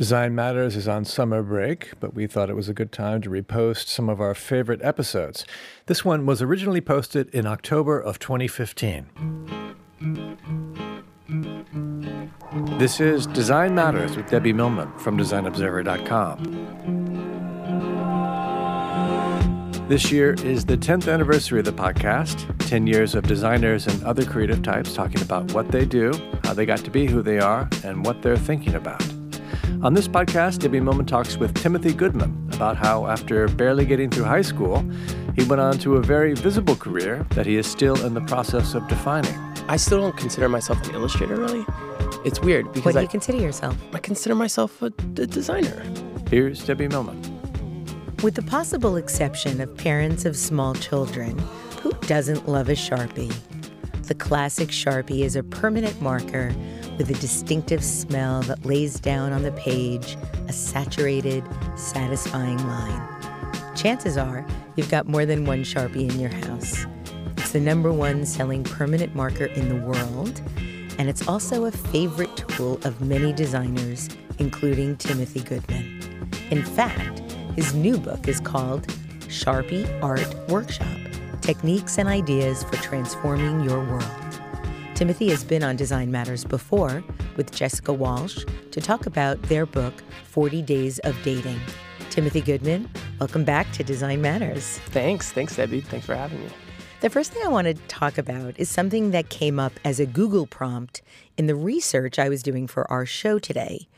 Design Matters is on summer break, but we thought it was a good time to repost some of our favorite episodes. This one was originally posted in October of 2015. This is Design Matters with Debbie Millman from DesignObserver.com. This year is the 10th anniversary of the podcast, 10 years of designers and other creative types talking about what they do, how they got to be who they are, and what they're thinking about. On this podcast, Debbie Millman talks with Timothy Goodman about how, after barely getting through high school, he went on to a very visible career that he is still in the process of defining. I still don't consider myself an illustrator, really. It's weird because What do I, you consider yourself? I consider myself a, a designer. Here's Debbie Millman. With the possible exception of parents of small children, who doesn't love a Sharpie? The classic Sharpie is a permanent marker with a distinctive smell that lays down on the page a saturated, satisfying line. Chances are you've got more than one Sharpie in your house. It's the number one selling permanent marker in the world, and it's also a favorite tool of many designers, including Timothy Goodman. In fact, his new book is called Sharpie Art Workshop Techniques and Ideas for Transforming Your World. Timothy has been on Design Matters before with Jessica Walsh to talk about their book, 40 Days of Dating. Timothy Goodman, welcome back to Design Matters. Thanks. Thanks, Debbie. Thanks for having me. The first thing I want to talk about is something that came up as a Google prompt in the research I was doing for our show today.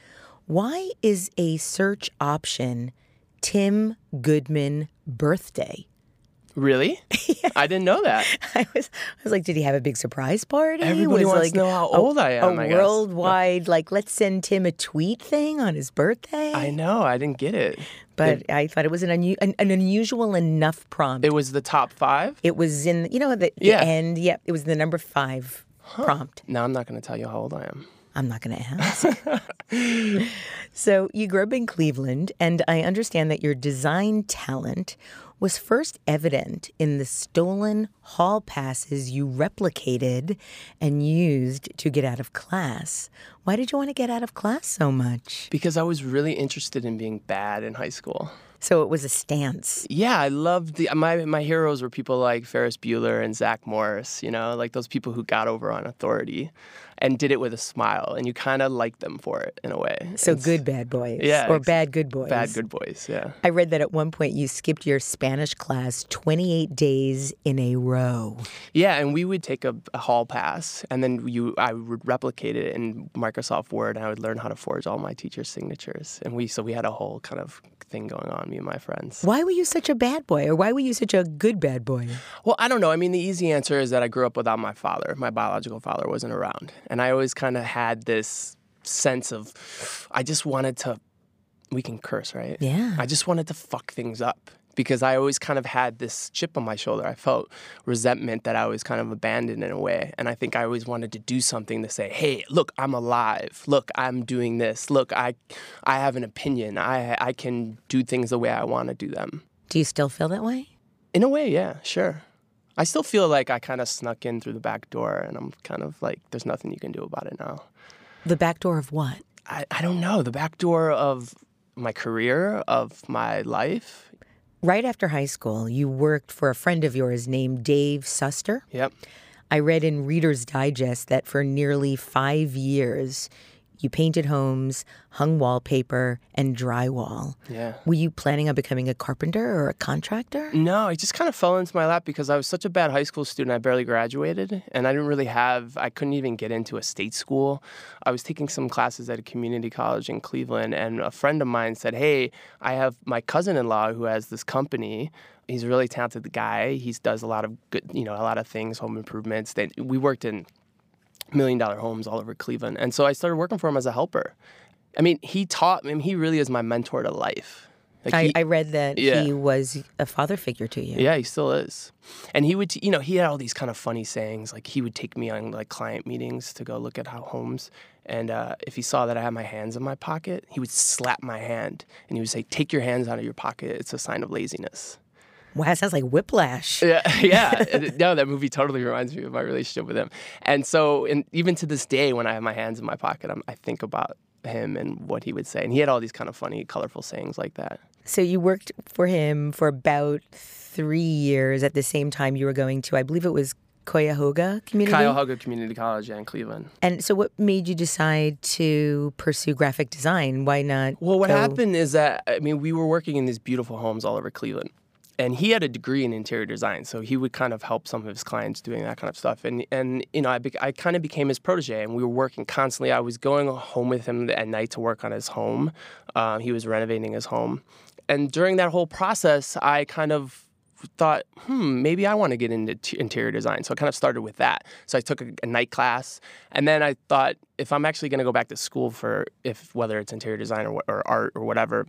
Why is a search option Tim Goodman birthday? Really? I didn't know that. I was, I was like, did he have a big surprise party? Everybody was wants like to know how old I am, A I guess. worldwide, like, let's send Tim a tweet thing on his birthday. I know. I didn't get it. but I thought it was an, unu- an, an unusual enough prompt. It was the top five. It was in, you know, the, the Yeah. end. Yep, it was the number five prompt. Now I'm not going to tell you how old I am. I'm not going to ask. so you grew up in Cleveland, and I understand that your design talent was first evident in the stolen hall passes you replicated and used to get out of class. Why did you want to get out of class so much? Because I was really interested in being bad in high school. So it was a stance. Yeah, I loved the my my heroes were people like Ferris Bueller and Zach Morris, you know, like those people who got over on authority and did it with a smile and you kind of liked them for it in a way. So It's good bad boys. Yeah, Or bad good boys. bad good boys, yeah. I read that at one point you skipped your Spanish class 28 days in a row. Yeah, and we would take a, a hall pass, and then you, I would replicate it in Microsoft Word, and I would learn how to forge all my teachers' signatures. And we, so we had a whole kind of thing going on, me and my friends. Why were you such a bad boy, or why were you such a good bad boy? Well, I don't know. I mean, the easy answer is that I grew up without my father. My biological father wasn't around, and I always kind of had this sense of, I just wanted to. We can curse, right? Yeah. I just wanted to fuck things up because I always kind of had this chip on my shoulder. I felt resentment that I was kind of abandoned in a way. And I think I always wanted to do something to say, hey, look, I'm alive. Look, I'm doing this. Look, I, I have an opinion. I, I can do things the way I want to do them. Do you still feel that way? In a way, yeah, sure. I still feel like I kind of snuck in through the back door and I'm kind of like, there's nothing you can do about it now. The back door of what? I, I don't know. The back door of my career, of my life. Right after high school, you worked for a friend of yours named Dave Suster. Yep. I read in Reader's Digest that for nearly five years, you painted homes, hung wallpaper, and drywall. Yeah. Were you planning on becoming a carpenter or a contractor? No, it just kind of fell into my lap because I was such a bad high school student. I barely graduated, and I didn't really have, I couldn't even get into a state school. I was taking some classes at a community college in Cleveland, and a friend of mine said, Hey, I have my cousin in law who has this company. He's a really talented guy. He does a lot of good, you know, a lot of things, home improvements. They, we worked in million dollar homes all over Cleveland. And so I started working for him as a helper. I mean, he taught me, he really is my mentor to life. Like I, he- I read that Yeah. he was a father figure to you. yeah, he still is. And he would, t- you know, he had all these kind of funny sayings. Like he would take me on like client meetings to go look at how homes. And uh, if he saw that I had my hands in my pocket, he would slap my hand and he would say, "Take your hands out of your pocket. It's a sign of laziness." Wow, that sounds like whiplash. Yeah, yeah. No, that movie totally reminds me of my relationship with him. And so, and even to this day, when I have my hands in my pocket, I'm, I think about him and what he would say. And he had all these kind of funny, colorful sayings like that. So you worked for him for about three years at the same time you were going to, I believe it was Cuyahoga Community. Cuyahoga Community College yeah, in Cleveland. And so, what made you decide to pursue graphic design? Why not? Well, what go- happened is that I mean, we were working in these beautiful homes all over Cleveland, and he had a degree in interior design, so he would kind of help some of his clients doing that kind of stuff. And and you know, I be, I kind of became his protege, and we were working constantly. I was going home with him at night to work on his home. Uh, he was renovating his home, and during that whole process, I kind of thought, hmm, maybe I want to get into t- interior design. So I kind of started with that. So I took a, a night class, and then I thought, if I'm actually going to go back to school for if whether it's interior design or, or art or whatever,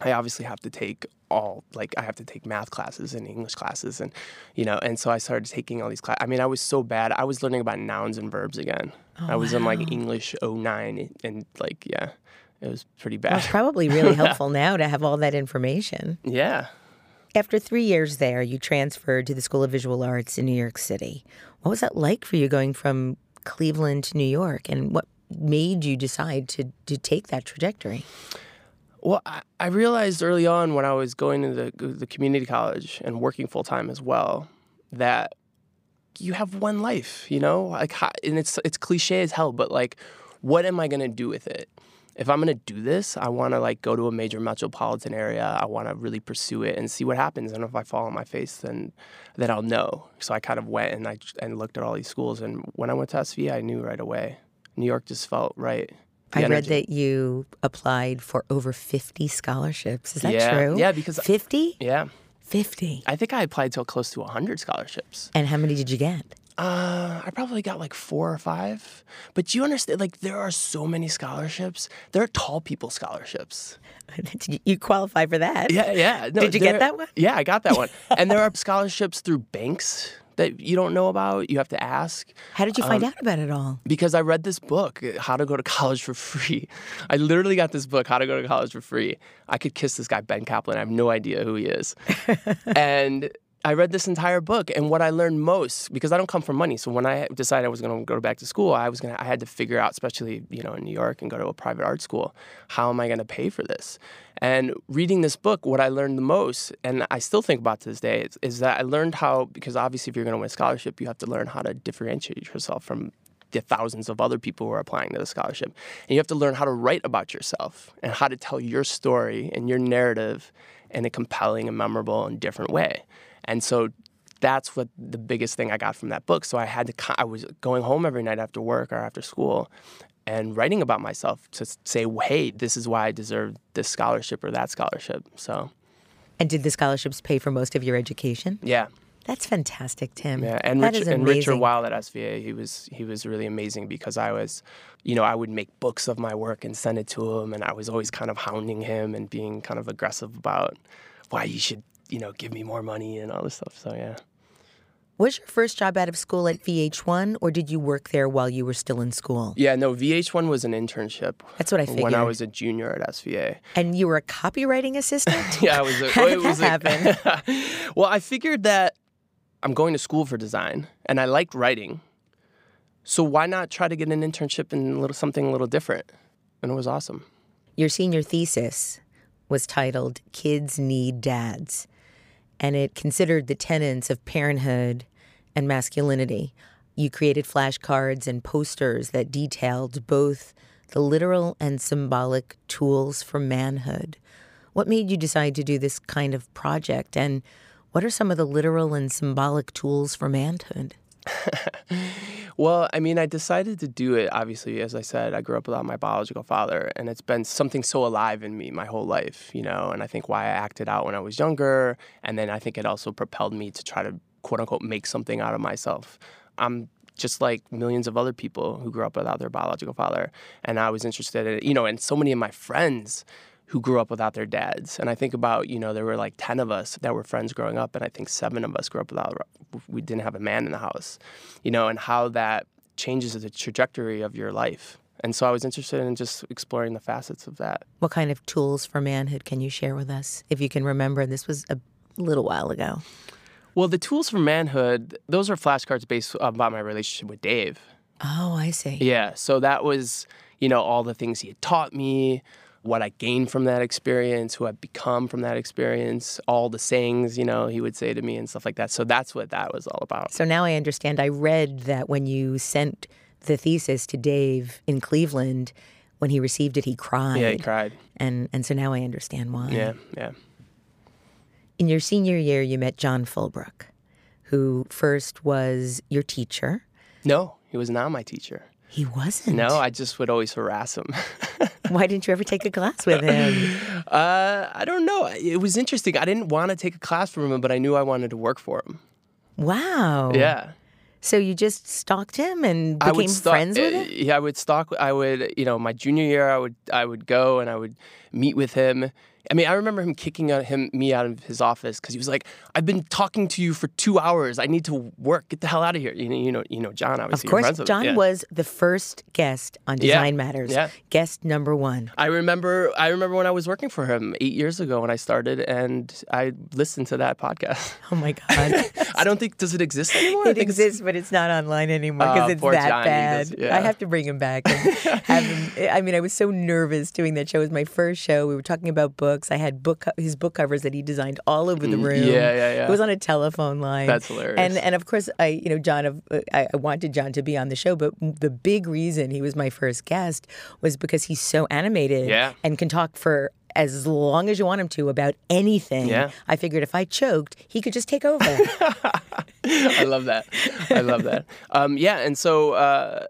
I obviously have to take all like I have to take math classes and English classes and you know and so I started taking all these classes. I mean I was so bad. I was learning about nouns and verbs again. Oh, I was in like English 09 and like yeah, it was pretty bad. it's probably really helpful now to have all that information. yeah. After three years there, you transferred to the School of Visual Arts in New York City. What was that like for you going from Cleveland to New York? And what made you decide to, to take that trajectory? Well, I, I realized early on when I was going to the, the community college and working full time as well that you have one life, you know, like, and it's it's cliche as hell, but like, what am I gonna do with it? If I'm gonna do this, I want to like go to a major metropolitan area. I want to really pursue it and see what happens. And if I fall on my face, then then I'll know. So I kind of went and I and looked at all these schools. And when I went to SV, I knew right away. New York just felt right. I read energy. that you applied for over 50 scholarships. Is that Yeah. true? Yeah, because- 50? Yeah, 50. I think I applied to close to 100 scholarships. And how many did you get? Uh, I probably got like four or five. But you understand, like, there are so many scholarships. There are tall people scholarships. you qualify for that. Yeah, yeah. No, Did you get that one? Yeah, I got that one. and there are scholarships through banks that you don't know about. You have to ask. How did you Um, find out about it all? Because I read this book, How to Go to College for Free. I literally got this book, How to Go to College for Free. I could kiss this guy, Ben Kaplan. I have no idea who he is. and I read this entire book, and what I learned most, because I don't come from money, so when I decided I was going to go back to school, I was going to, I had to figure out, especially you know in New York and go to a private art school, how am I going to pay for this? And reading this book, what I learned the most, and I still think about to this day, is, is that I learned how, because obviously if you're going to win a scholarship, you have to learn how to differentiate yourself from the thousands of other people who are applying to the scholarship. And you have to learn how to write about yourself and how to tell your story and your narrative in a compelling and memorable and different way. And so that's what the biggest thing I got from that book. So I had to, I was going home every night after work or after school and writing about myself to say, hey, this is why I deserve this scholarship or that scholarship. So, And did the scholarships pay for most of your education? yeah. That's fantastic, Tim. Yeah, and Rich, and Richard. Wilde at SVA, he was he was really amazing because I was, you know, I would make books of my work and send it to him, and I was always kind of hounding him and being kind of aggressive about why you should, you know, give me more money and all this stuff. So yeah, Was your first job out of school at VH1, or did you work there while you were still in school? yeah. No, VH1 was an internship That's what I figured. when I was a junior at SVA. And you were a copywriting assistant? Yeah, I was. A, How it did was that a- well, I figured that I'm going to school for design, and I liked writing. So why not try to get an internship in a little something a little different? And it was awesome. Your senior thesis was titled Kids Need Dads, and it considered the tenets of parenthood and masculinity. You created flashcards and posters that detailed both the literal and symbolic tools for manhood. What made you decide to do this kind of project, and what are some of the literal and symbolic tools for manhood? Well, I mean, I decided to do it. Obviously, as I said, I grew up without my biological father, and it's been something so alive in me my whole life, you know. And I think why I acted out when I was younger, and then I think it also propelled me to try to quote unquote make something out of myself. I'm just like millions of other people who grew up without their biological father, and I was interested in, you know, and so many of my friends who grew up without their dads. And I think about, you know, there were like 10 of us that were friends growing up, and I think seven of us grew up without, we didn't have a man in the house, you know, and how that changes the trajectory of your life. And so I was interested in just exploring the facets of that. What kind of tools for manhood can you share with us? If you can remember, this was a little while ago. Well, the tools for manhood, those are flashcards based uh, about my relationship with Dave. Oh, I see. Yeah. So that was, you know, all the things he had taught me, what I gained from that experience, who I've become from that experience, all the sayings, you know, he would say to me and stuff like that. So that's what that was all about. So now I understand. I read that when you sent the thesis to Dave in Cleveland, when he received it, he cried. Yeah, he cried. And and so now I understand why. Yeah, yeah. In your senior year, you met John Fulbrook, who first was your teacher. No, he was not my teacher. He wasn't. No, I just would always harass him. Why didn't you ever take a class with him? Uh, I don't know. It was interesting. I didn't want to take a class from him, but I knew I wanted to work for him. Wow. Yeah. So you just stalked him and became stalk- friends with him? Yeah, I would stalk. I would, you know, my junior year, I would, I would go and I would meet with him. I mean, I remember him kicking out him me out of his office because he was like, "I've been talking to you for two hours. I need to work. Get the hell out of here." You know, you know, you know, John. Of Obviously, you're course, friends with him. John Yeah. was the first guest on Yeah. Design Matters. Yeah. Guest number one. I remember. I remember when I was working for him eight years ago when I started, and I listened to that podcast. Oh my God. I don't think does it exist anymore. It think it's- exists, but it's not online anymore ah, because Oh, it's that John, bad. does- yeah. I have to bring him back. Him, I mean, I was so nervous doing that show. It was my first show. We were talking about books. I had book his book covers that he designed all over the room. Yeah, yeah, yeah. It was on a telephone line. That's hilarious. And and of course, I you know John, I, I wanted John to be on the show, but the big reason he was my first guest was because he's so animated Yeah. and can talk for. As long as you want him to about anything, Yeah. I figured if I choked, he could just take over. I love that. I love that. Um, yeah, and so uh,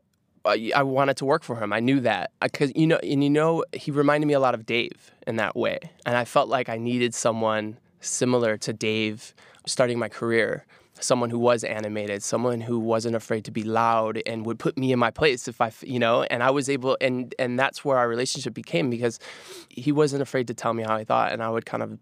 Uh, I, I wanted to work for him. I knew that because you know, and you know, he reminded me a lot of Dave in that way, and I felt like I needed someone similar to Dave starting my career. Someone who was animated, someone who wasn't afraid to be loud and would put me in my place if I, you know, and I was able, and and that's where our relationship became because he wasn't afraid to tell me how he thought, and I would kind of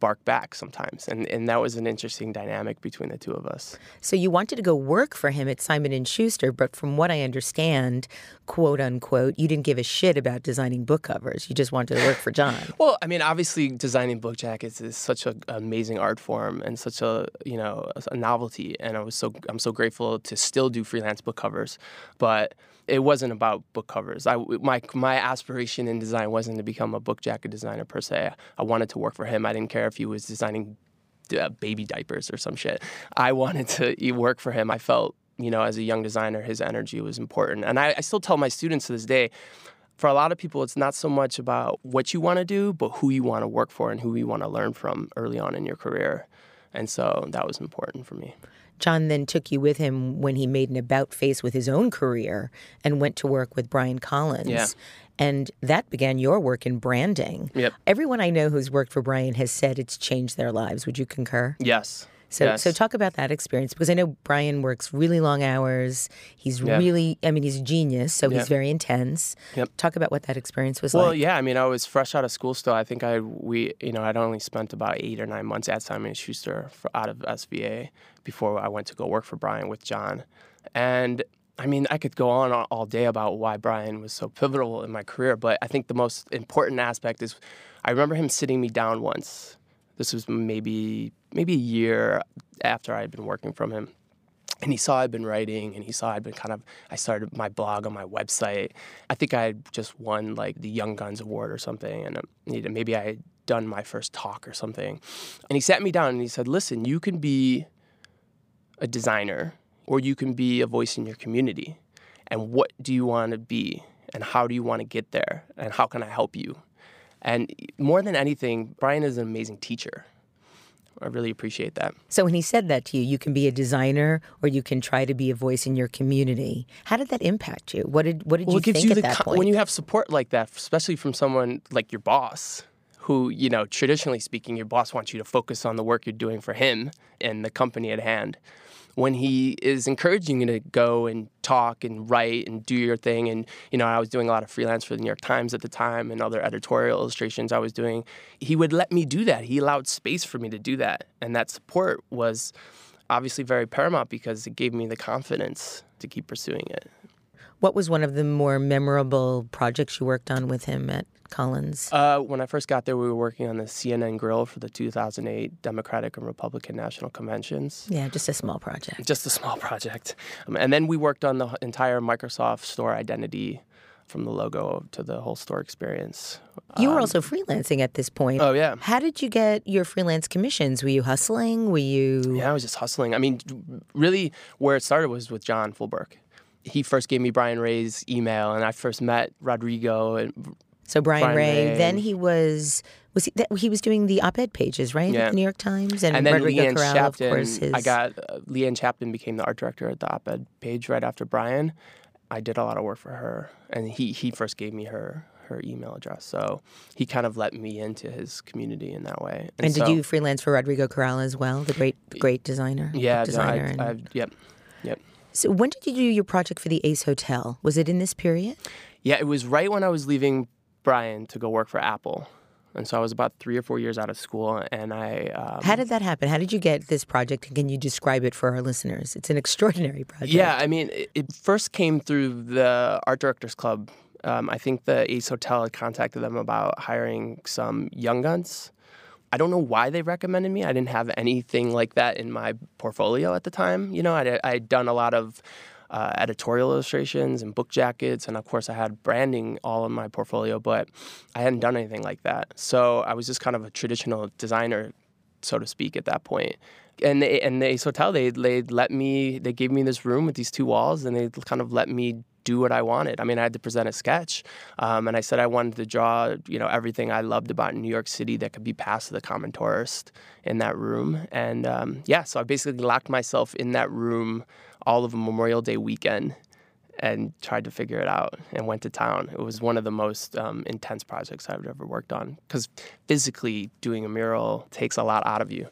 bark back sometimes, and and that was an interesting dynamic between the two of us. So you wanted to go work for him at Simon and Schuster, but from what I understand, quote unquote, you didn't give a shit about designing book covers. You just wanted to work for John. Well, I mean, obviously, designing book jackets is such an amazing art form and such a you know a novelty, and I was so I'm so grateful to still do freelance book covers, but it wasn't about book covers. I my my aspiration in design wasn't to become a book jacket designer per se. I wanted to work for him. I didn't care if he was designing uh, baby diapers or some shit. I wanted to work for him. I felt, you know, as a young designer, his energy was important. And I, I still tell my students to this day, for a lot of people, it's not so much about what you want to do, but who you want to work for and who you want to learn from early on in your career. And so that was important for me. John then took you with him when he made an about face with his own career and went to work with Brian Collins. Yeah. And that began your work in branding. Yep. Everyone I know who's worked for Brian has said it's changed their lives. Would you concur? Yes. So, yes. so talk about that experience because I know Brian works really long hours. He's Yeah. really, I mean, he's a genius, so Yeah. he's very intense. Yep. Talk about what that experience was Well, like. Well, yeah. I mean, I was fresh out of school still. I think I we you know I'd only spent about eight or nine months at Simon Schuster for, out of SVA before I went to go work for Brian with John, and I mean I could go on all- day about why Brian was so pivotal in my career, but I think the most important aspect is I remember him sitting me down once. This was maybe maybe a year after I had been working from him and he saw I'd been writing and he saw I'd been kind of I started my blog on my website. I think I had just won like the Young Guns Award or something and um, maybe I had done my first talk or something. And he sat me down and he said, "Listen, you can be a designer or you can be a voice in your community. And what do you want to be and how do you want to get there and how can I help you?" And more than anything, Brian is an amazing teacher. I really appreciate that. So when he said that to you, you can be a designer or you can try to be a voice in your community. How did that impact you? What did what did well, you think you at that co- point? when you have support like that, especially from someone like your boss, who you know, traditionally speaking, your boss wants you to focus on the work you're doing for him and the company at hand. When he is encouraging you to go and talk and write and do your thing, and you know, I was doing a lot of freelance for the New York Times at the time and other editorial illustrations I was doing. He would let me do that. He allowed space for me to do that, and that support was obviously very paramount because it gave me the confidence to keep pursuing it. What was one of the more memorable projects you worked on with him at Collins? Uh, when I first got there, we were working on the CNN grill for the 2008 Democratic and Republican National Conventions. yeah, just a small project. Just a small project. Um, and then we worked on the entire Microsoft Store identity from the logo to the whole store experience. You were Um, also freelancing at this point. Oh yeah. How did you get your freelance commissions? Were you hustling? Were you? Yeah, I was just hustling. I mean, really, where it started was with John Fulbrook. He first gave me Brian Rea's email, and I first met Rodrigo. And So Brian, Brian Rea. Ray. Then he was was he that, he was doing the op-ed pages, right? Yeah. The New York Times and, and then Rodrigo Leanne Corral, Shapton. of course. His, I got uh, Leanne Shapton became the art director at the op-ed page right after Brian. I did a lot of work for her, and he he first gave me her her email address. So he kind of let me into his community in that way. And did so- you freelance for Rodrigo Corral as well, the great great designer? Yeah, no, I, designer. and- I, yep. So when did you do your project for the Ace Hotel? Was it in this period? Yeah, it was right when I was leaving Brian to go work for Apple. And so I was about three or four years out of school, and I um, How did that happen? How did you get this project? And can you describe it for our listeners? It's an extraordinary project. Yeah, I mean, it, it first came through the Art Directors Club. Um, I think the Ace Hotel had contacted them about hiring some young guns. I don't know why they recommended me. I didn't have anything like that in my portfolio at the time. You know, I'd, I'd done a lot of uh, editorial illustrations and book jackets, and of course, I had branding all in my portfolio, but I hadn't done anything like that. So I was just kind of a traditional designer, so to speak, at that point. And they, and the Ace Hotel, they they let me, they gave me this room with these two walls, and they kind of let me do what I wanted. I mean, I had to present a sketch, um, and I said I wanted to draw, you know, everything I loved about New York City that could be passed to the common tourist in that room. And um, yeah, so I basically locked myself in that room all of a Memorial Day weekend and tried to figure it out and went to town. It was one of the most um, intense projects I've ever worked on because physically doing a mural takes a lot out of you.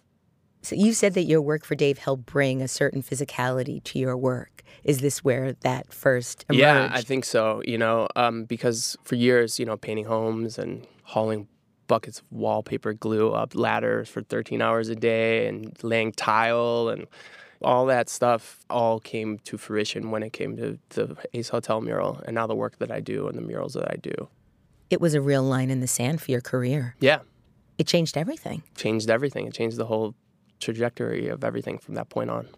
So you said that your work for Dave helped bring a certain physicality to your work. Is this where that first emerged? Yeah, I think so. You know, um, because for years, you know, painting homes and hauling buckets of wallpaper glue up ladders for 13 hours a day and laying tile and all that stuff all came to fruition when it came to the Ace Hotel mural and now the work that I do and the murals that I do. It was a real line in the sand for your career. Yeah, It changed everything. changed everything. It changed the whole trajectory of everything from that point on.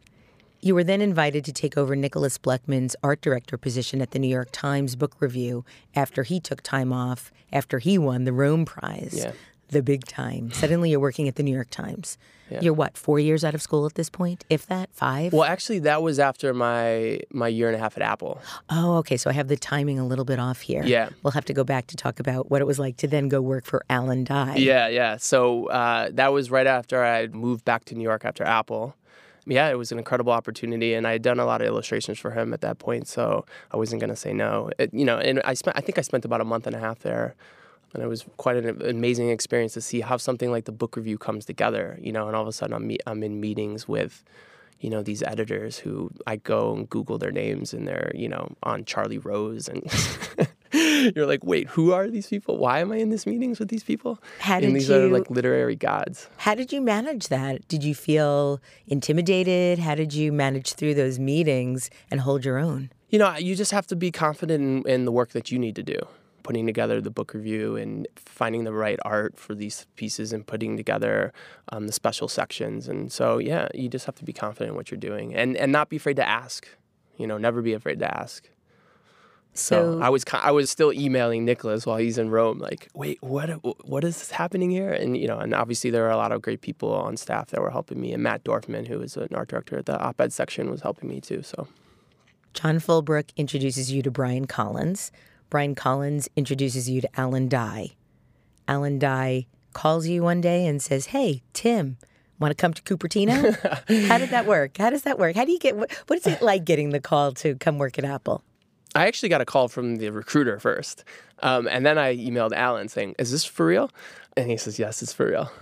You were then invited to take over Nicholas Blechman's art director position at the New York Times Book Review after he took time off after he won the Rome Prize. Yeah. The big time. Suddenly you're working at the New York Times. Yeah. You're what, four years out of school at this point? If that, five? Well, actually, that was after my my year and a half at Apple. Oh, okay. So I have the timing a little bit off here. Yeah. We'll have to go back to talk about what it was like to then go work for Alan Dye. Yeah, yeah. So uh, that was right after I moved back to New York after Apple. Yeah, it was an incredible opportunity, and I had done a lot of illustrations for him at that point, so I wasn't going to say no. It, you know, and I spent, I think I spent about a month and a half there, and it was quite an amazing experience to see how something like the book review comes together. You know, and all of a sudden I'm me- I'm in meetings with, you know, these editors who I go and Google their names, and they're you know on Charlie Rose and. You're like, wait, who are these people? Why am I in these meetings with these people? How and did these are like literary gods. How did you manage that? Did you feel intimidated? How did you manage through those meetings and hold your own? You know, you just have to be confident in, in the work that you need to do. Putting together the book review and finding the right art for these pieces and putting together um, the special sections. And so, yeah, you just have to be confident in what you're doing and, and not be afraid to ask. You know, never be afraid to ask. So, So, I was I was still emailing Nicholas while he's in Rome, like, wait, what what is happening here? And you know, and obviously there are a lot of great people on staff that were helping me, and Matt Dorfman, who is an art director at the op-ed section, was helping me too. So John Fulbrook introduces you to Brian Collins. Brian Collins introduces you to Alan Dye. Alan Dye calls you one day and says, Hey, Tim, want to come to Cupertino? How did that work? How does that work? How do you get, what, what is it like getting the call to come work at Apple? I actually got a call from the recruiter first, um, and then I emailed Alan saying, "Is this for real?" And he says, "Yes, it's for real."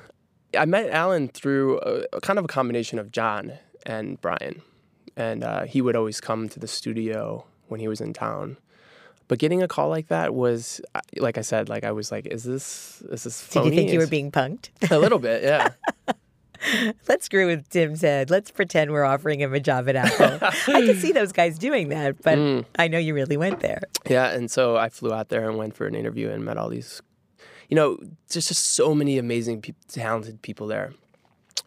I met Alan through a, a kind of a combination of John and Brian, and uh, he would always come to the studio when he was in town. But getting a call like that was, uh, like I said, like I was like, "Is this is this Did phony?" you think you were being punked? a little bit? Yeah. Let's screw with Tim's head. Let's pretend we're offering him a job at Apple. I can see those guys doing that, but Mm. I know you really went there. Yeah, and so I flew out there and went for an interview and met all these, you know, there's just so many amazing, peop talented people there,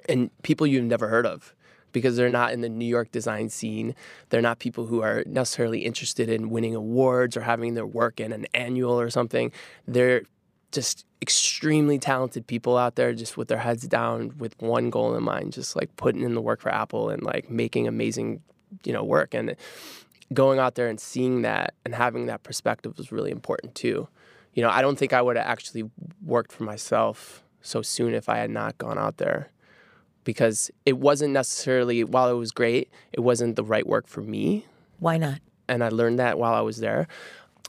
and people you've never heard of. Because they're not in the New York design scene. They're not people who are necessarily interested in winning awards or having their work in an annual or something. They're just extremely talented people out there just with their heads down with one goal in mind just like putting in the work for apple and like making amazing you know work and going out there and seeing that and having that perspective was really important too you know i don't think i would have actually worked for myself so soon if i had not gone out there because it wasn't necessarily while it was great it wasn't the right work for me Why not? and I learned that while I was there.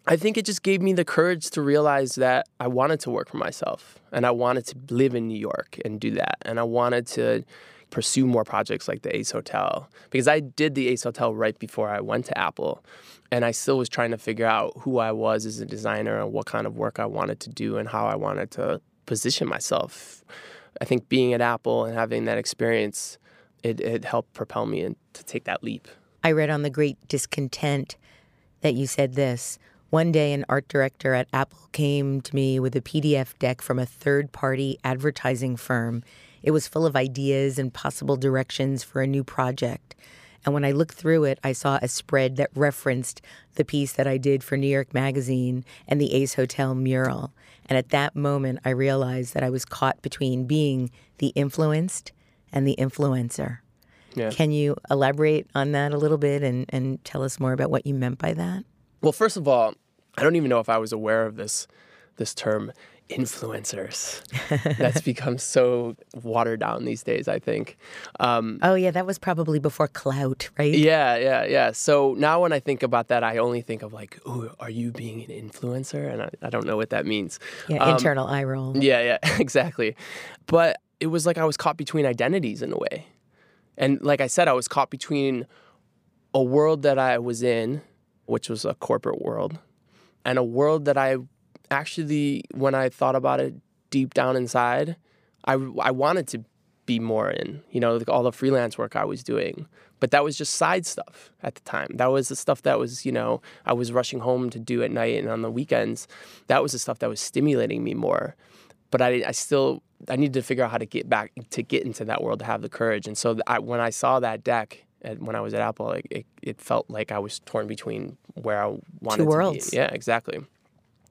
I think it just gave me the courage to realize that I wanted to work for myself and I wanted to live in New York and do that. And I wanted to pursue more projects like the Ace Hotel because I did the Ace Hotel right before I went to Apple. And I still was trying to figure out who I was as a designer and what kind of work I wanted to do and how I wanted to position myself. I think being at Apple and having that experience, it, it helped propel me in, to take that leap. I read on The Great Discontent that you said this. One day, an art director at Apple came to me with a PDF deck from a third party advertising firm. It was full of ideas and possible directions for a new project. And when I looked through it, I saw a spread that referenced the piece that I did for New York Magazine and the Ace Hotel mural. And at that moment, I realized that I was caught between being the influenced and the influencer. Yeah. Can you elaborate on that a little bit and, and tell us more about what you meant by that? Well, first of all, I don't even know if I was aware of this this term influencers. That's become so watered down these days. I think. Um, Oh, yeah, that was probably before clout, right? yeah, yeah, yeah. So now when I think about that, I only think of like, "Ooh, are you being an influencer?" And I, I don't know what that means. Yeah, Um, internal eye roll. Yeah, yeah, exactly. But it was like I was caught between identities in a way. And like I said, I was caught between a world that I was in, which was a corporate world, and a world that I actually, when I thought about it deep down inside, I, I wanted to be more in, you know, like all the freelance work I was doing. But that was just side stuff at the time. That was the stuff that was, you know, I was rushing home to do at night and on the weekends. That was the stuff that was stimulating me more but I, I still I needed to figure out how to get back to get into that world to have the courage. And so I, when I saw that deck at, when I was at Apple, like it, it felt like I was torn between where I wanted worlds. to be. Yeah, exactly.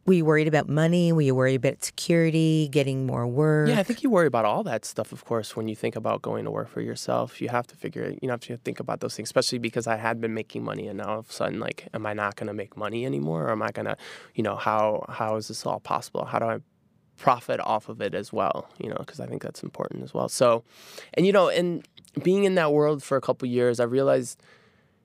Were you worried about money? Were you worried about security, getting more work? Yeah, I think you worry about all that stuff, of course, when you think about going to work for yourself. You have to figure, it, you have to think about those things, especially because I had been making money, and now all of a sudden, like, am I not going to make money anymore, or am I going to, you know, how how is this all possible? How do I profit off of it as well? You know, because I think that's important as well. So, and you know, and being in that world for a couple years, I realized.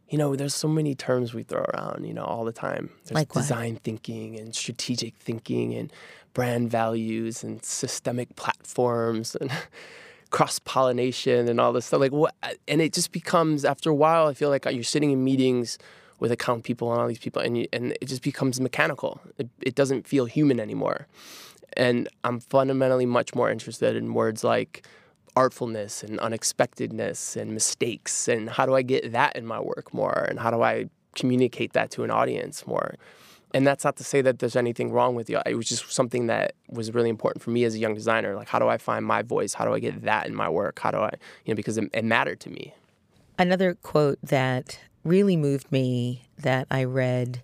You know, there's so many terms we throw around, you know, all the time. There's Like what? design thinking and strategic thinking and brand values and systemic platforms and cross pollination and all this stuff. Like what? And it just becomes after a while. I feel like you're sitting in meetings with account people and all these people, and you, and it just becomes mechanical. It, it doesn't feel human anymore. And I'm fundamentally much more interested in words like artfulness and unexpectedness and mistakes and how do I get that in my work more and how do I communicate that to an audience more. And that's not to say that there's anything wrong with you. It was just something that was really important for me as a young designer. Like, how do I find my voice? How do I get that in my work? How do I, you know, because it, it mattered to me. Another quote that really moved me that I read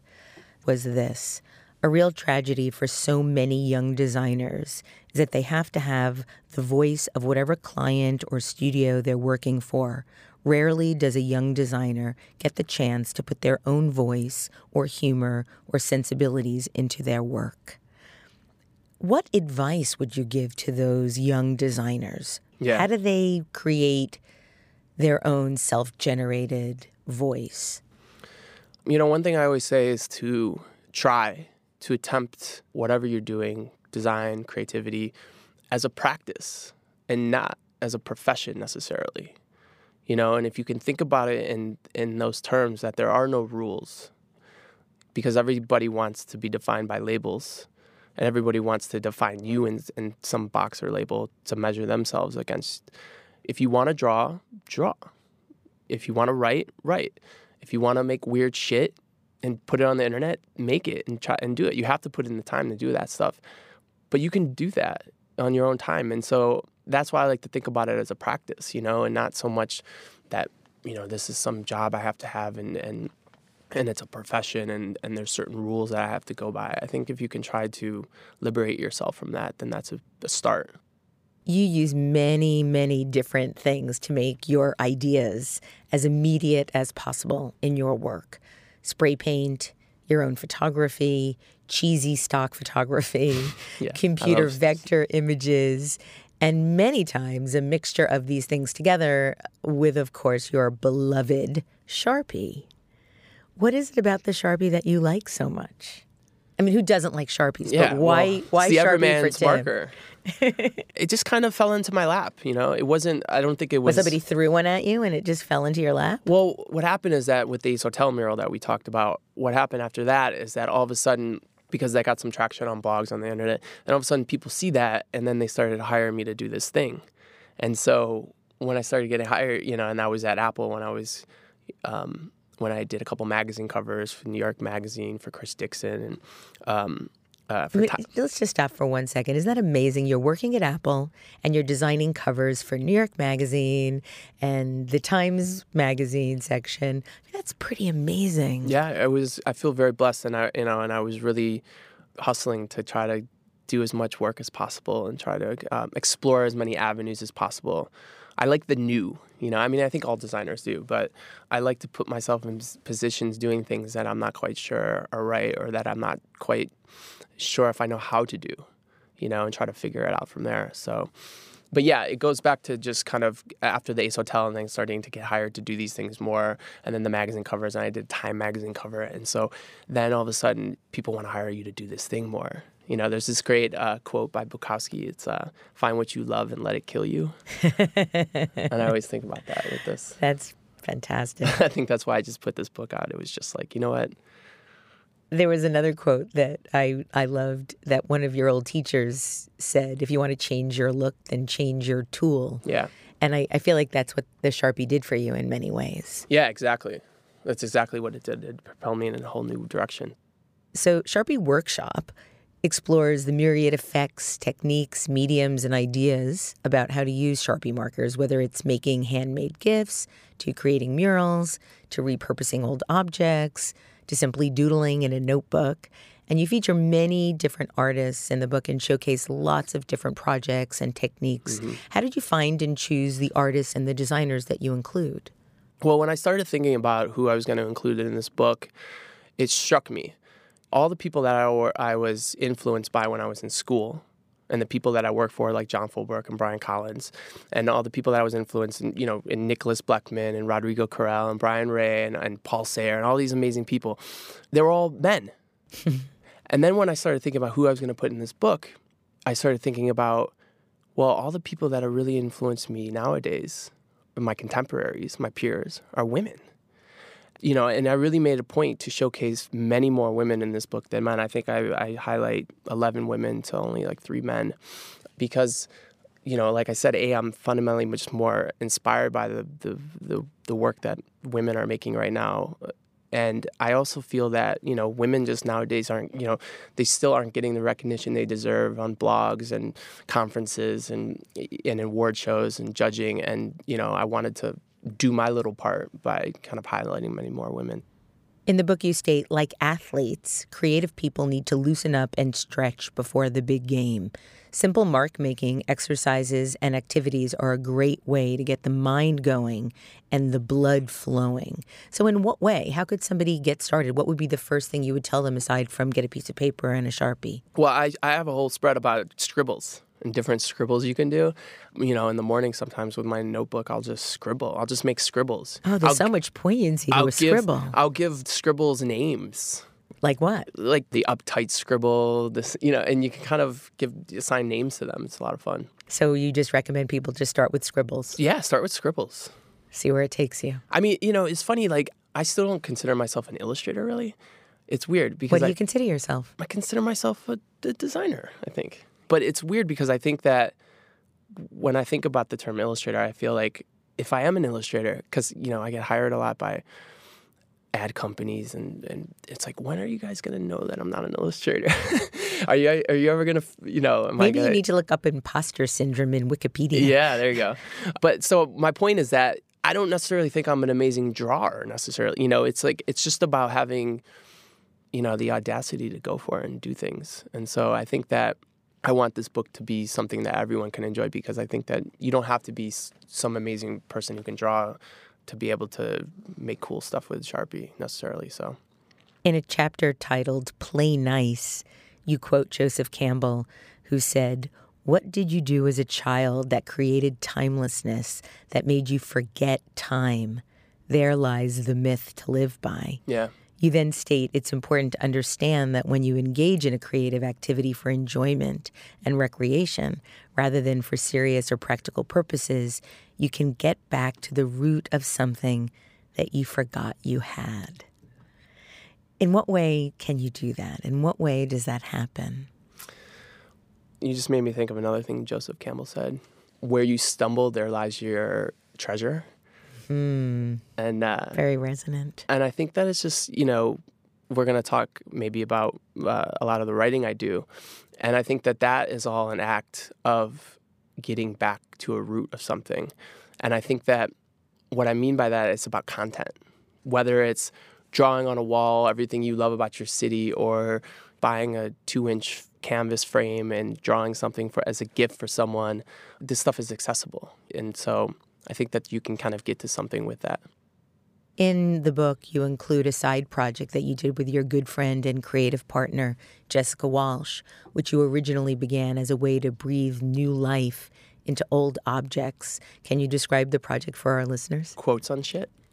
was this A real tragedy for so many young designers is that they have to have the voice of whatever client or studio they're working for. Rarely does a young designer get the chance to put their own voice or humor or sensibilities into their work. What advice would you give to those young designers? Yeah. How do they create their own self generated voice? You know, one thing I always say is to try to attempt whatever you're doing, design, creativity, as a practice and not as a profession necessarily. You know, and if you can think about it in in those terms that there are no rules because everybody wants to be defined by labels and everybody wants to define you in, in some box or label to measure themselves against. If you want to draw, draw. If you want to write, write. If you want to make weird shit and put it on the internet, make it and try and do it. You have to put in the time to do that stuff. But you can do that on your own time. And so that's why I like to think about it as a practice, you know, and not so much that you know this is some job I have to have and and and it's a profession and, and there's certain rules that I have to go by. I think if you can try to liberate yourself from that, then that's a, a start. You use many, many different things to make your ideas as immediate as possible in your work spray paint, your own photography, cheesy stock photography, Yeah, computer vector images, and many times a mixture of these things together with, of course, your beloved Sharpie. What is it about the Sharpie that you like so much? I mean, who doesn't like Sharpies? Yeah, but why? well, why the Sharpie for Tim? marker? it just kind of fell into my lap, you know. It wasn't. I don't think it was. Was somebody threw one at you and it just fell into your lap? Well, what happened is that with the Ace Hotel mural that we talked about, what happened after that is that all of a sudden, because that got some traction on blogs on the internet, and all of a sudden people see that, and then they started hiring me to do this thing. And so when I started getting hired, you know, and I was at Apple when I was, um, when I did a couple magazine covers for New York Magazine for Chris Dixon and um, uh, I for mean, Ti- let's just stop for one second. Isn't that amazing? You're working at Apple and you're designing covers for New York Magazine and the Times Magazine section. That's pretty amazing. Yeah, I was. I feel very blessed, and I, you know, and I was really hustling to try to do as much work as possible and try to um, explore as many avenues as possible. I like the new, you know. I mean, I think all designers do, but I like to put myself in positions doing things that I'm not quite sure are right, or that I'm not quite sure if I know how to do, you know, and try to figure it out from there. So, but yeah, it goes back to just kind of after the Ace Hotel and then starting to get hired to do these things more, and then the magazine covers, and I did Time magazine cover, and so then all of a sudden people want to hire you to do this thing more. You know, there's this great uh, quote by Bukowski. It's uh, "Find what you love and let it kill you," and I always think about that with this. That's fantastic. I think that's why I just put this book out. It was just like, you know what? there was another quote that I, I loved that one of your old teachers said if you want to change your look, then change your tool. Yeah, And I, I feel like that's what the Sharpie did for you in many ways. yeah, exactly. That's exactly what it did. It propelled me in a whole new direction. So, Sharpie Workshop explores the myriad effects, techniques, mediums, and ideas about how to use Sharpie markers, whether it's making handmade gifts, to creating murals, to repurposing old objects, to simply doodling in a notebook. And you feature many different artists in the book and showcase lots of different projects and techniques. Mm-hmm. How did you find and choose the artists and the designers that you include? Well, when I started thinking about who I was going to include in this book, it struck me. All the people that I, were, I was influenced by when I was in school, and the people that I work for, like John Fulbrook and Brian Collins, and all the people that I was influenced in, you know, in Nicholas Blechman and Rodrigo Corral and Brian Rea and, and Paul Sahre and all these amazing people, they were all men. and then when I started thinking about who I was going to put in this book, I started thinking about, well, all the people that have really influenced me nowadays, my contemporaries, my peers, are women. You know, and I really made a point to showcase many more women in this book than men. I think I, I highlight 11 women to only like three men because, you know, like I said, A, I'm fundamentally much more inspired by the, the, the, the work that women are making right now. And I also feel that, you know, women just nowadays aren't, you know, they still aren't getting the recognition they deserve on blogs and conferences and, and award shows and judging. And, you know, I wanted to do my little part by kind of highlighting many more women. In the book, you state, like athletes, creative people need to loosen up and stretch before the big game. Simple mark making exercises and activities are a great way to get the mind going and the blood flowing. So, in what way? How could somebody get started? What would be the first thing you would tell them aside from get a piece of paper and a Sharpie? Well, I, I have a whole spread about scribbles and different scribbles you can do. You know, in the morning, sometimes with my notebook, I'll just scribble. I'll just make scribbles. Oh, there's I'll, so much poignancy to I'll a give, scribble. I'll give scribbles names. like what? like the uptight scribble, this you know, and you can kind of give assign names to them. It's a lot of fun. So, you just recommend people just start with scribbles, Yeah, start with scribbles. see where it takes you. I mean, you know, it's funny. Like, I still don't consider myself an illustrator. Really, it's weird because What do I, you consider yourself? I consider myself a, a designer. I think, but it's weird because I think that when I think about the term illustrator, I feel like if I am an illustrator, because you know I get hired a lot by ad companies and, and it's like when are you guys going to know that i'm not an illustrator? Are you are you ever going to you know maybe gonna... you need to look up imposter syndrome in wikipedia. Yeah there you go. But so my point is that i don't necessarily think i'm an amazing drawer necessarily you know it's like it's just about having you know the audacity to go for it and do things. And so i think that I want this book to be something that everyone can enjoy because I think that you don't have to be some amazing person who can draw to be able to make cool stuff with Sharpie necessarily. So, in a chapter titled Play Nice, you quote Joseph Campbell, who said, What did you do as a child that created timelessness, that made you forget time? There lies the myth to live by. Yeah. You then state it's important to understand that when you engage in a creative activity for enjoyment and recreation, rather than for serious or practical purposes, you can get back to the root of something that you forgot you had. In what way can you do that? In what way does that happen? You just made me think of another thing Joseph Campbell said. Where you stumble, there lies your treasure. Mm, and uh, very resonant. And I think that it's just you know we're going to talk maybe about uh, a lot of the writing I do, and I think that that is all an act of getting back to a root of something. And I think that what I mean by that is about content, whether it's drawing on a wall everything you love about your city or buying a two inch canvas frame and drawing something for as a gift for someone this stuff is accessible and so I think that you can kind of get to something with that. In the book, you include a side project that you did with your good friend and creative partner, Jessica Walsh, which you originally began as a way to breathe new life into old objects. Can you describe the project for our listeners? Quotes on shit.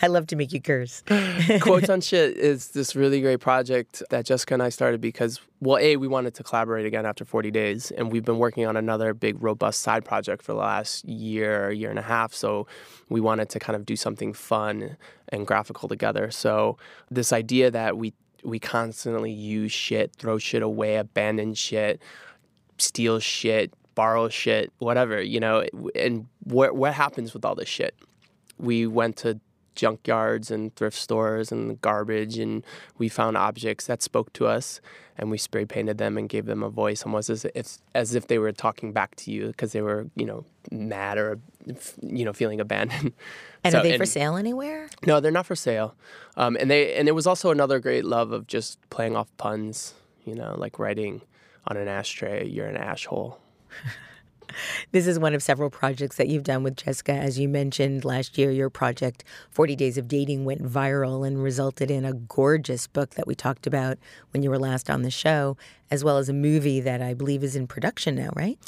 I love to make you curse. Quotes on shit is this really great project that Jessica and I started because, well, A, we wanted to collaborate again after 40 days, and we've been working on another big, robust side project for the last year, year and a half. So we wanted to kind of do something fun and graphical together. So this idea that we we constantly use shit, throw shit away, abandon shit, steal shit, borrow shit, whatever, you know, and what what happens with all this shit? we went to junkyards and thrift stores and garbage and we found objects that spoke to us and we spray painted them and gave them a voice almost as if as if they were talking back to you because they were you know mad or you know feeling abandoned. And so, are they and, for sale anywhere? No they're not for sale. Um, and they and it was also another great love of just playing off puns you know like writing on an ashtray you're an asshole this is one of several projects that you've done with Jessica. As you mentioned last year, your project, 40 Days of Dating, went viral and resulted in a gorgeous book that we talked about when you were last on the show, as well as a movie that I believe is in production now, right?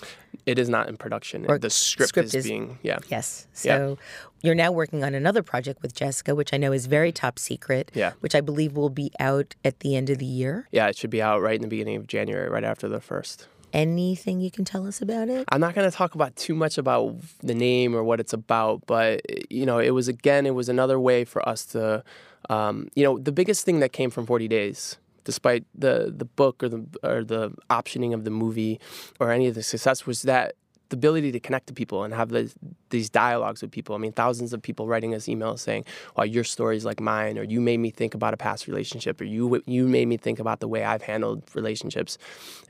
It is not in production. Or the script, script is, is, being, yeah. Yes. So yeah. you're now working on another project with Jessica, which I know is very top secret, yeah. which I believe will be out at the end of the year. Yeah, it should be out right in the beginning of January, right after the first anything you can tell us about it? I'm not going to talk about too much about the name or what it's about, but you know, it was again, it was another way for us to, um, you know, the biggest thing that came from 40 Days, despite the the book or the or the optioning of the movie or any of the success, was that the ability to connect to people and have the, these dialogues with people. I mean, thousands of people writing us emails saying, "Well, your story is like mine," or "You made me think about a past relationship," or "You you made me think about the way I've handled relationships."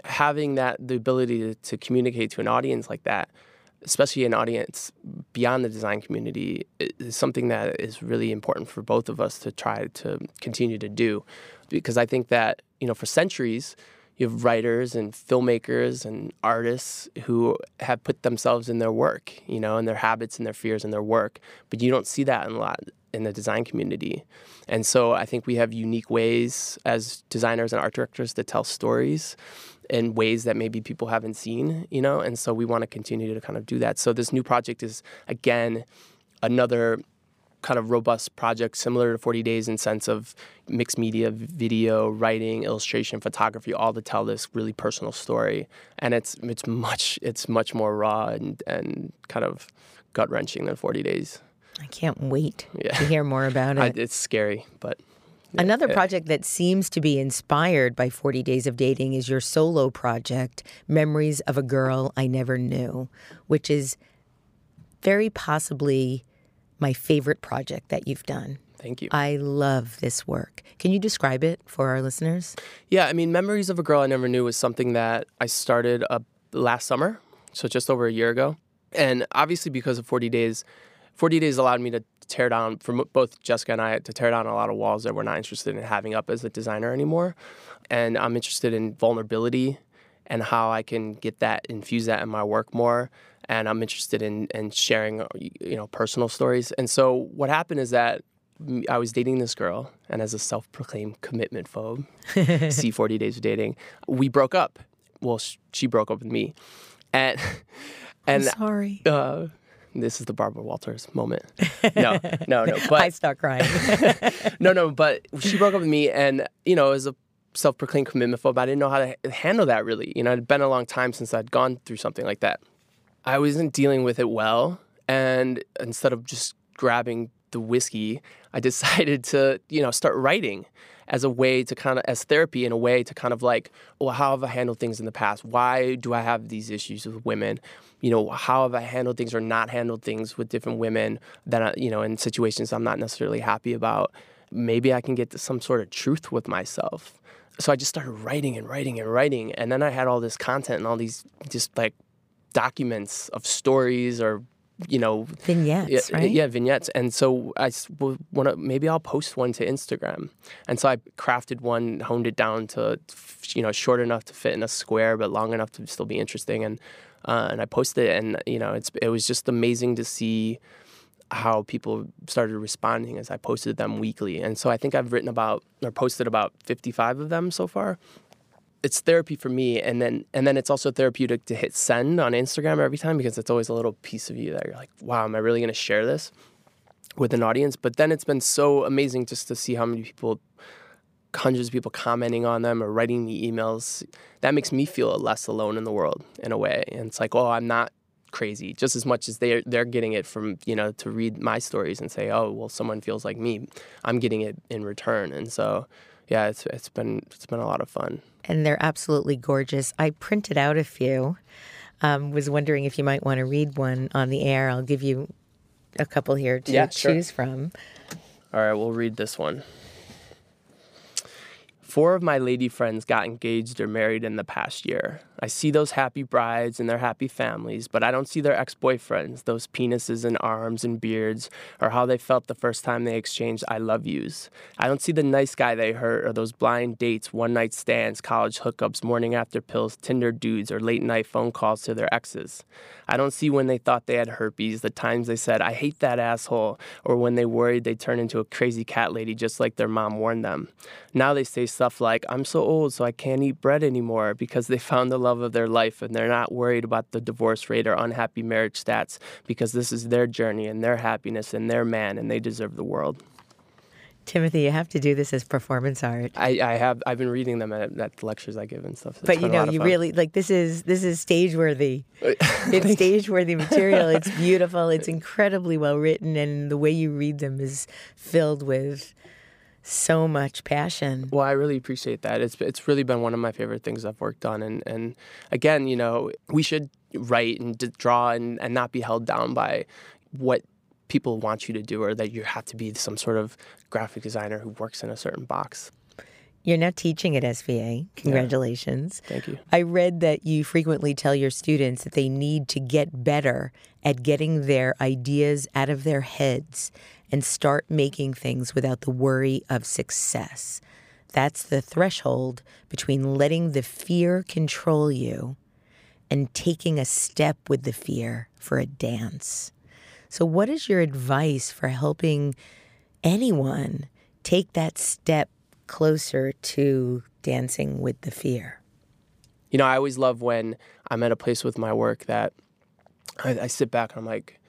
Having that the ability to, to communicate to an audience like that, especially an audience beyond the design community, is something that is really important for both of us to try to continue to do, because I think that you know for centuries you have writers and filmmakers and artists who have put themselves in their work, you know, and their habits and their fears in their work. But you don't see that in a lot in the design community. And so I think we have unique ways as designers and art directors to tell stories in ways that maybe people haven't seen, you know, and so we want to continue to kind of do that. So this new project is again another kind of robust project similar to 40 Days in sense of mixed media, video, writing, illustration, photography, all to tell this really personal story. And it's it's much it's much more raw and, and kind of gut wrenching than 40 Days. I can't wait yeah. to hear more about it. I, it's scary, but Another project that seems to be inspired by 40 Days of Dating is your solo project, Memories of a Girl I Never Knew, which is very possibly my favorite project that you've done. Thank you. I love this work. Can you describe it for our listeners? Yeah, I mean, Memories of a Girl I Never Knew was something that I started uh, last summer, so just over a year ago. And obviously, because of 40 Days, 40 Days allowed me to tear down, for both Jessica and I, to tear down a lot of walls that we're not interested in having up as a designer anymore. And I'm interested in vulnerability and how I can get that, infuse that in my work more. And I'm interested in, in sharing, you know, personal stories. And so what happened is that I was dating this girl, and as a self-proclaimed commitment phobe, see 40 days of dating, we broke up. Well, she broke up with me, and and I'm sorry. Uh, this is the Barbara Walters moment. No, no, no. But I start crying. no, no. But she broke up with me, and you know, as a self-proclaimed commitment phobe, I didn't know how to handle that. Really, you know, it had been a long time since I'd gone through something like that. I wasn't dealing with it well, and instead of just grabbing the whiskey, I decided to, you know, start writing as a way to kind of, as therapy in a way to kind of like, well, how have I handled things in the past? Why do I have these issues with women? You know, how have I handled things or not handled things with different women that, I, you know, in situations I'm not necessarily happy about? Maybe I can get to some sort of truth with myself. So I just started writing and writing and writing. And then I had all this content and all these just like documents of stories or you know vignettes, yeah, right? Yeah, vignettes. And so I want to maybe I'll post one to Instagram. And so I crafted one, honed it down to you know short enough to fit in a square, but long enough to still be interesting. And uh, and I posted it, and you know it's it was just amazing to see how people started responding as I posted them weekly. And so I think I've written about or posted about 55 of them so far it's therapy for me and then and then it's also therapeutic to hit send on Instagram every time because it's always a little piece of you that you're like, wow, am I really gonna share this with an audience? But then it's been so amazing just to see how many people hundreds of people commenting on them or writing me emails. That makes me feel less alone in the world in a way. And it's like, oh, I'm not crazy just as much as they're they're getting it from you know to read my stories and say oh well someone feels like me i'm getting it in return and so yeah it's it's been it's been a lot of fun and they're absolutely gorgeous. I printed out a few. Um, was wondering if you might want to read one on the air. I'll give you a couple here to yeah, choose sure. from. All right, we'll read this one. Four of my lady friends got engaged or married in the past year. I see those happy brides and their happy families, but I don't see their ex boyfriends, those penises and arms and beards, or how they felt the first time they exchanged I love yous. I don't see the nice guy they hurt, or those blind dates, one night stands, college hookups, morning after pills, Tinder dudes, or late night phone calls to their exes. I don't see when they thought they had herpes, the times they said, I hate that asshole, or when they worried they turned into a crazy cat lady just like their mom warned them. Now they say stuff like, I'm so old, so I can't eat bread anymore because they found the love of their life and they're not worried about the divorce rate or unhappy marriage stats because this is their journey and their happiness and their man and they deserve the world. Timothy, you have to do this as performance art. I, I have. I've been reading them at, at lectures I give and stuff. It's but you know, you really like this is this is stage worthy. it's stage worthy material. It's beautiful. It's incredibly well written, and the way you read them is filled with so much passion. Well, I really appreciate that. It's it's really been one of my favorite things I've worked on, and and again, you know, we should write and draw and, and not be held down by what people want you to do or that you have to be some sort of graphic designer who works in a certain box. You're now teaching at SVA. Congratulations. Yeah. Thank you. I read that you frequently tell your students that they need to get better at getting their ideas out of their heads and start making things without the worry of success. That's the threshold between letting the fear control you and taking a step with the fear for a dance. So, what is your advice for helping anyone take that step closer to dancing with the fear? You know, I always love when I'm at a place with my work that I, I sit back and I'm like,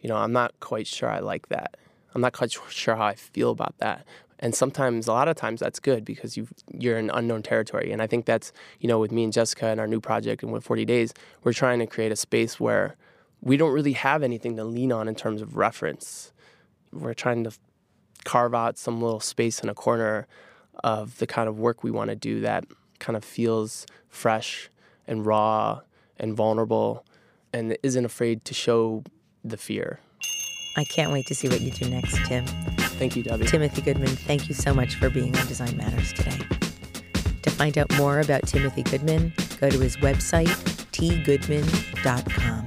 you know, I'm not quite sure I like that. I'm not quite sure how I feel about that. And sometimes, a lot of times, that's good because you you're in unknown territory. And I think that's you know, with me and Jessica and our new project and with 40 Days, we're trying to create a space where we don't really have anything to lean on in terms of reference. We're trying to carve out some little space in a corner of the kind of work we want to do that kind of feels fresh and raw and vulnerable and isn't afraid to show the fear. I can't wait to see what you do next, Tim. Thank you, Debbie. Timothy Goodman, thank you so much for being on Design Matters today. To find out more about Timothy Goodman, go to his website, tgoodman.com.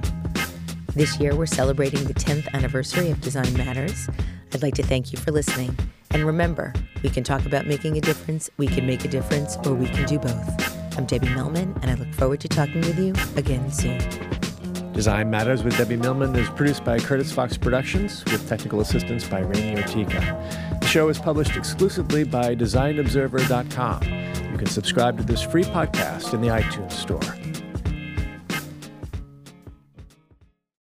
This year, we're celebrating the 10th anniversary of Design Matters. I'd like to thank you for listening. And remember, we can talk about making a difference, we can make a difference, or we can do both. I'm Debbie Millman, and I look forward to talking with you again soon. Design Matters with Debbie Millman is produced by Curtis Fox Productions with technical assistance by Rainy Ortica. The show is published exclusively by DesignObserver.com. You can subscribe to this free podcast in the iTunes Store.